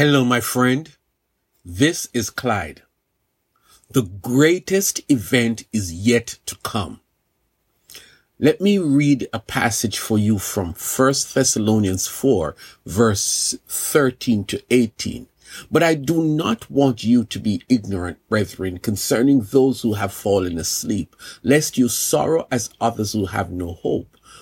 Hello, my friend. This is Clyde. The greatest event is yet to come. Let me read a passage for you from 1 Thessalonians 4, verse 13 to 18. But I do not want you to be ignorant, brethren, concerning those who have fallen asleep, lest you sorrow as others who have no hope.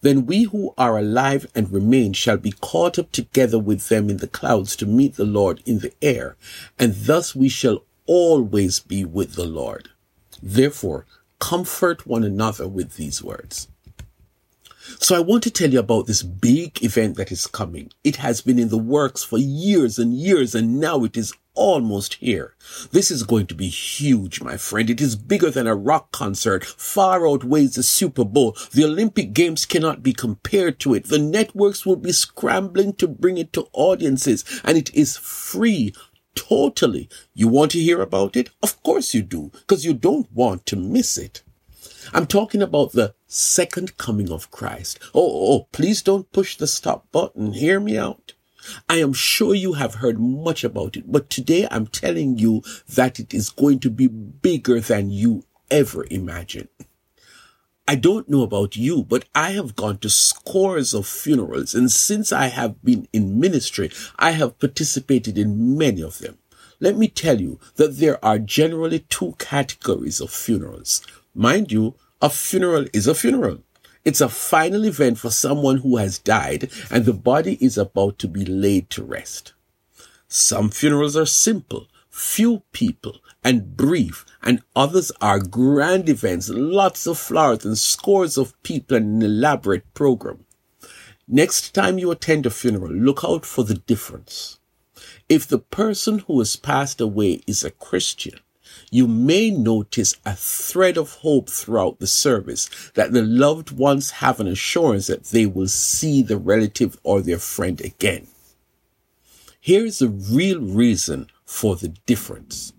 Then we who are alive and remain shall be caught up together with them in the clouds to meet the Lord in the air, and thus we shall always be with the Lord. Therefore, comfort one another with these words. So I want to tell you about this big event that is coming. It has been in the works for years and years, and now it is almost here. This is going to be huge, my friend. It is bigger than a rock concert, far outweighs the Super Bowl. The Olympic Games cannot be compared to it. The networks will be scrambling to bring it to audiences, and it is free. Totally. You want to hear about it? Of course you do, because you don't want to miss it. I'm talking about the second coming of Christ. Oh, oh, oh, please don't push the stop button. Hear me out. I am sure you have heard much about it, but today I'm telling you that it is going to be bigger than you ever imagined. I don't know about you, but I have gone to scores of funerals, and since I have been in ministry, I have participated in many of them. Let me tell you that there are generally two categories of funerals. Mind you, a funeral is a funeral. It's a final event for someone who has died and the body is about to be laid to rest. Some funerals are simple, few people and brief and others are grand events, lots of flowers and scores of people and an elaborate program. Next time you attend a funeral, look out for the difference. If the person who has passed away is a Christian, you may notice a thread of hope throughout the service that the loved ones have an assurance that they will see the relative or their friend again. Here is the real reason for the difference.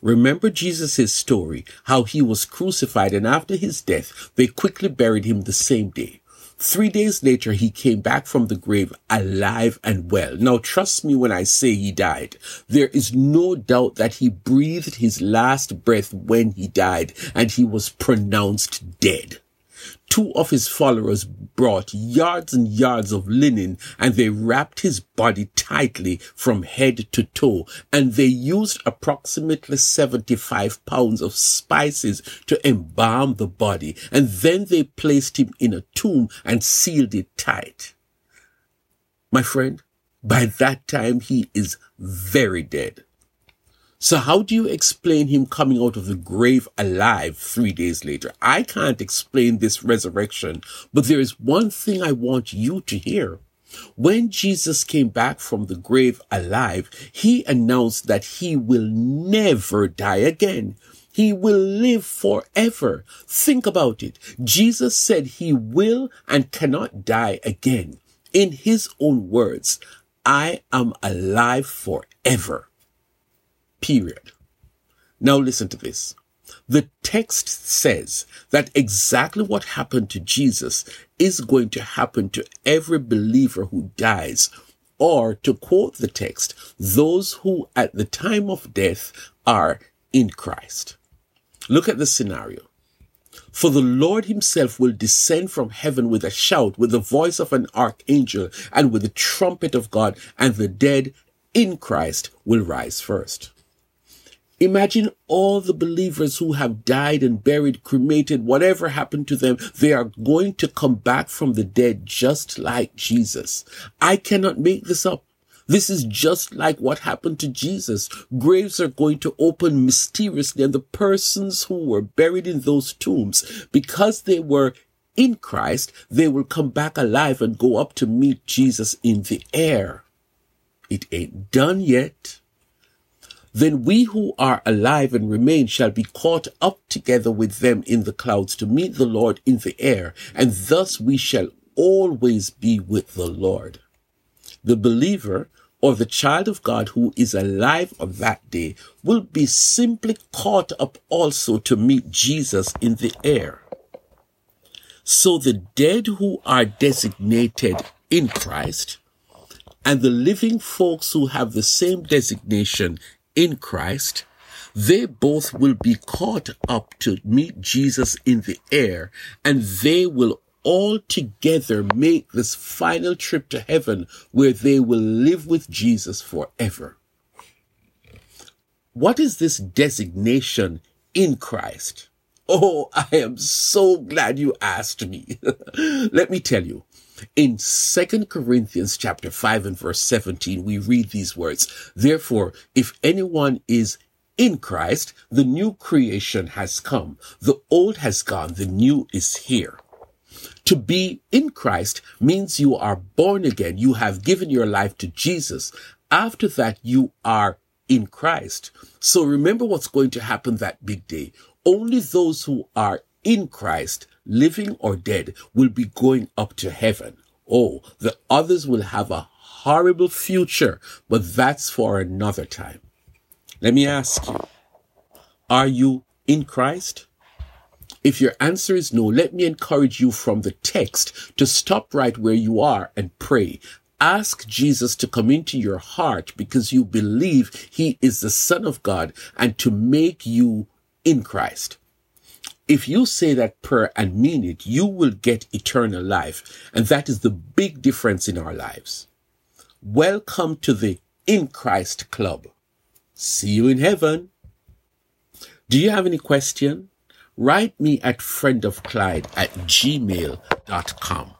Remember Jesus' story, how he was crucified and after his death, they quickly buried him the same day. Three days later, he came back from the grave alive and well. Now, trust me when I say he died. There is no doubt that he breathed his last breath when he died and he was pronounced dead two of his followers brought yards and yards of linen and they wrapped his body tightly from head to toe and they used approximately 75 pounds of spices to embalm the body and then they placed him in a tomb and sealed it tight. My friend, by that time he is very dead. So how do you explain him coming out of the grave alive three days later? I can't explain this resurrection, but there is one thing I want you to hear. When Jesus came back from the grave alive, he announced that he will never die again. He will live forever. Think about it. Jesus said he will and cannot die again. In his own words, I am alive forever. Period. Now listen to this. The text says that exactly what happened to Jesus is going to happen to every believer who dies. Or to quote the text, those who at the time of death are in Christ. Look at the scenario. For the Lord himself will descend from heaven with a shout, with the voice of an archangel, and with the trumpet of God, and the dead in Christ will rise first. Imagine all the believers who have died and buried, cremated, whatever happened to them. They are going to come back from the dead just like Jesus. I cannot make this up. This is just like what happened to Jesus. Graves are going to open mysteriously and the persons who were buried in those tombs, because they were in Christ, they will come back alive and go up to meet Jesus in the air. it ain't done yet. Then we who are alive and remain shall be caught up together with them in the clouds to meet the Lord in the air, and thus we shall always be with the Lord. The believer or the child of God who is alive on that day will be simply caught up also to meet Jesus in the air. So the dead who are designated in Christ and the living folks who have the same designation in Christ, they both will be caught up to meet Jesus in the air and they will all together make this final trip to heaven where they will live with Jesus forever. What is this designation in Christ? Oh, I am so glad you asked me. Let me tell you. In 2 Corinthians chapter 5 and verse 17, we read these words. Therefore, if anyone is in Christ, the new creation has come. The old has gone. The new is here. To be in Christ means you are born again. You have given your life to Jesus. After that, you are in Christ. So remember what's going to happen that big day. Only those who are in Christ, living or dead, will be going up to heaven. Oh, the others will have a horrible future, but that's for another time. Let me ask you, are you in Christ? If your answer is no, let me encourage you from the text to stop right where you are and pray. Ask Jesus to come into your heart because you believe he is the son of God and to make you in Christ. If you say that prayer and mean it, you will get eternal life. And that is the big difference in our lives. Welcome to the In Christ Club. See you in heaven. Do you have any question? Write me at friendofclyde at gmail.com.